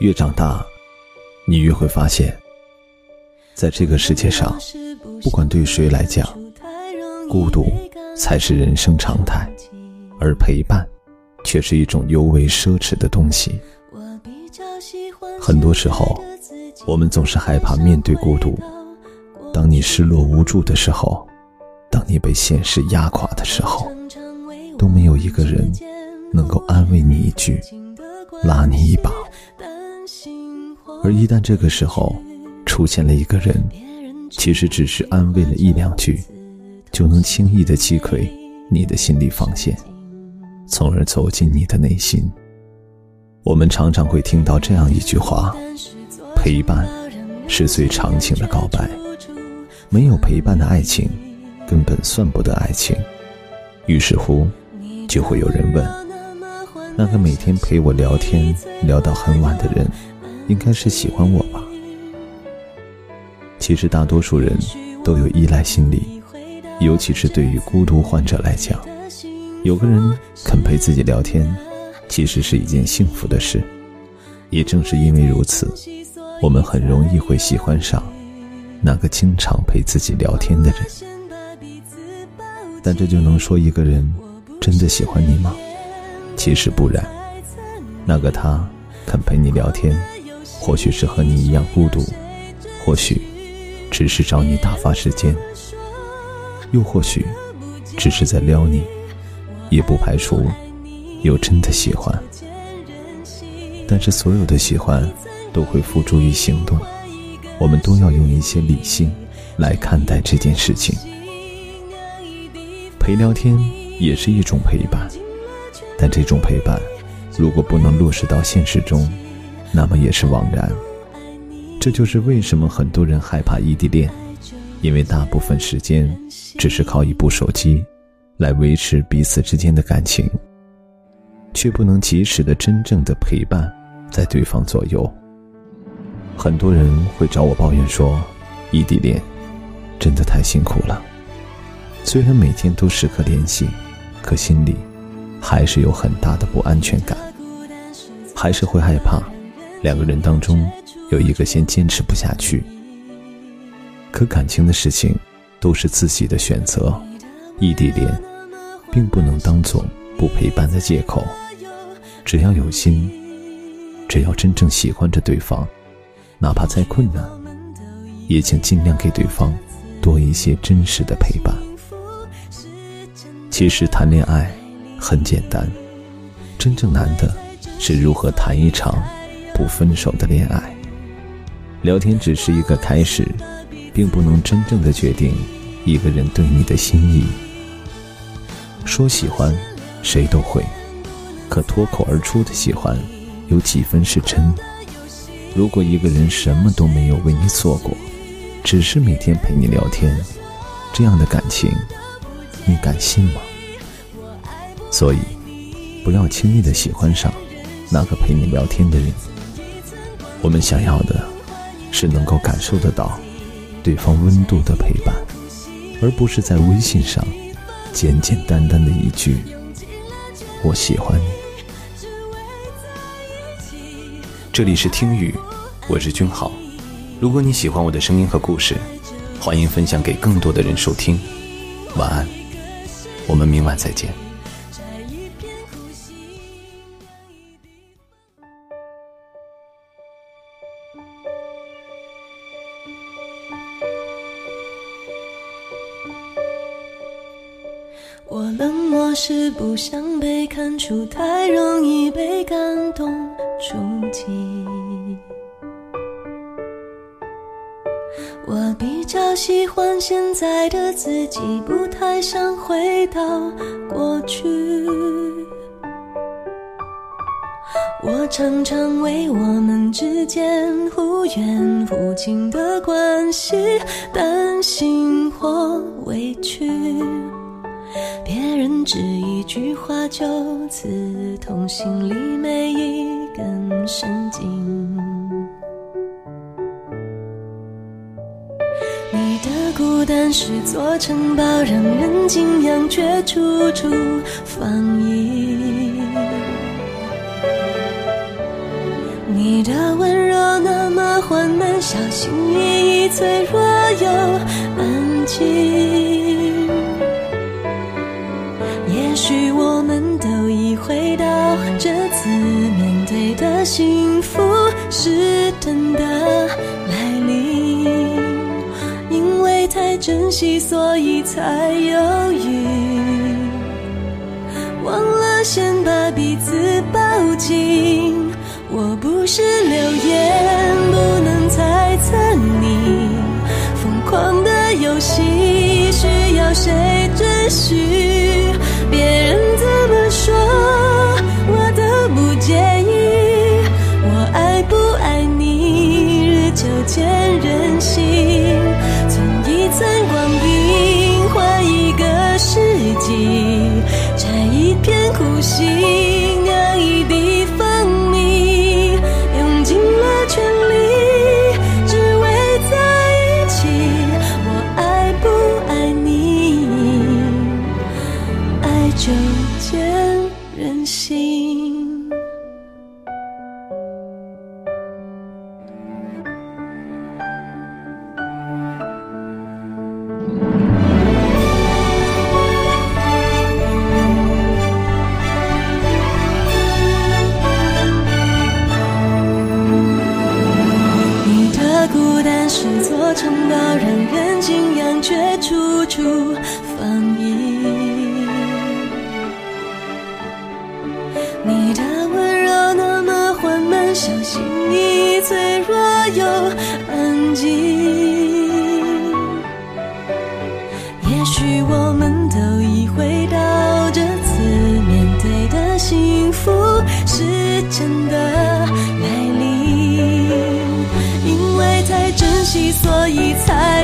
越长大，你越会发现，在这个世界上，不管对谁来讲，孤独才是人生常态，而陪伴，却是一种尤为奢侈的东西。很多时候，我们总是害怕面对孤独。当你失落无助的时候，当你被现实压垮的时候，都没有一个人能够安慰你一句，拉你一把。而一旦这个时候出现了一个人，其实只是安慰了一两句，就能轻易的击溃你的心理防线，从而走进你的内心。我们常常会听到这样一句话：陪伴是最长情的告白。没有陪伴的爱情，根本算不得爱情。于是乎，就会有人问：那个每天陪我聊天聊到很晚的人，应该是喜欢我吧？其实大多数人都有依赖心理，尤其是对于孤独患者来讲，有个人肯陪自己聊天，其实是一件幸福的事。也正是因为如此，我们很容易会喜欢上。那个经常陪自己聊天的人，但这就能说一个人真的喜欢你吗？其实不然。那个他肯陪你聊天，或许是和你一样孤独，或许只是找你打发时间，又或许只是在撩你，也不排除有真的喜欢。但是所有的喜欢都会付诸于行动。我们都要用一些理性来看待这件事情。陪聊天也是一种陪伴，但这种陪伴如果不能落实到现实中，那么也是枉然。这就是为什么很多人害怕异地恋，因为大部分时间只是靠一部手机来维持彼此之间的感情，却不能及时的真正的陪伴在对方左右。很多人会找我抱怨说，异地恋真的太辛苦了。虽然每天都时刻联系，可心里还是有很大的不安全感，还是会害怕两个人当中有一个先坚持不下去。可感情的事情都是自己的选择，异地恋并不能当做不陪伴的借口。只要有心，只要真正喜欢着对方。哪怕再困难，也请尽量给对方多一些真实的陪伴。其实谈恋爱很简单，真正难的是如何谈一场不分手的恋爱。聊天只是一个开始，并不能真正的决定一个人对你的心意。说喜欢，谁都会，可脱口而出的喜欢，有几分是真？如果一个人什么都没有为你做过，只是每天陪你聊天，这样的感情，你敢信吗？所以，不要轻易的喜欢上那个陪你聊天的人。我们想要的，是能够感受得到对方温度的陪伴，而不是在微信上简简单单的一句“我喜欢你”。这里是听雨，我是君豪。如果你喜欢我的声音和故事，欢迎分享给更多的人收听。晚安，我们明晚再见。我冷漠是不想被看出，太容易被感动。触及。我比较喜欢现在的自己，不太想回到过去。我常常为我们之间忽远忽近的关系担心或委屈。别人只一句话就刺痛心里每一根神经。你的孤单是座城堡，让人敬仰却处处防御。你的温柔那么缓慢。小心翼翼，脆弱又安静。幸福是真的来临，因为太珍惜，所以才犹豫。忘了先把彼此抱紧。我不是流言，心。存一寸光阴换一个世纪，摘一片苦心缓慢，小心翼翼，脆弱又安静。也许我们都已回到这次面对的幸福是真的来临，因为太珍惜，所以才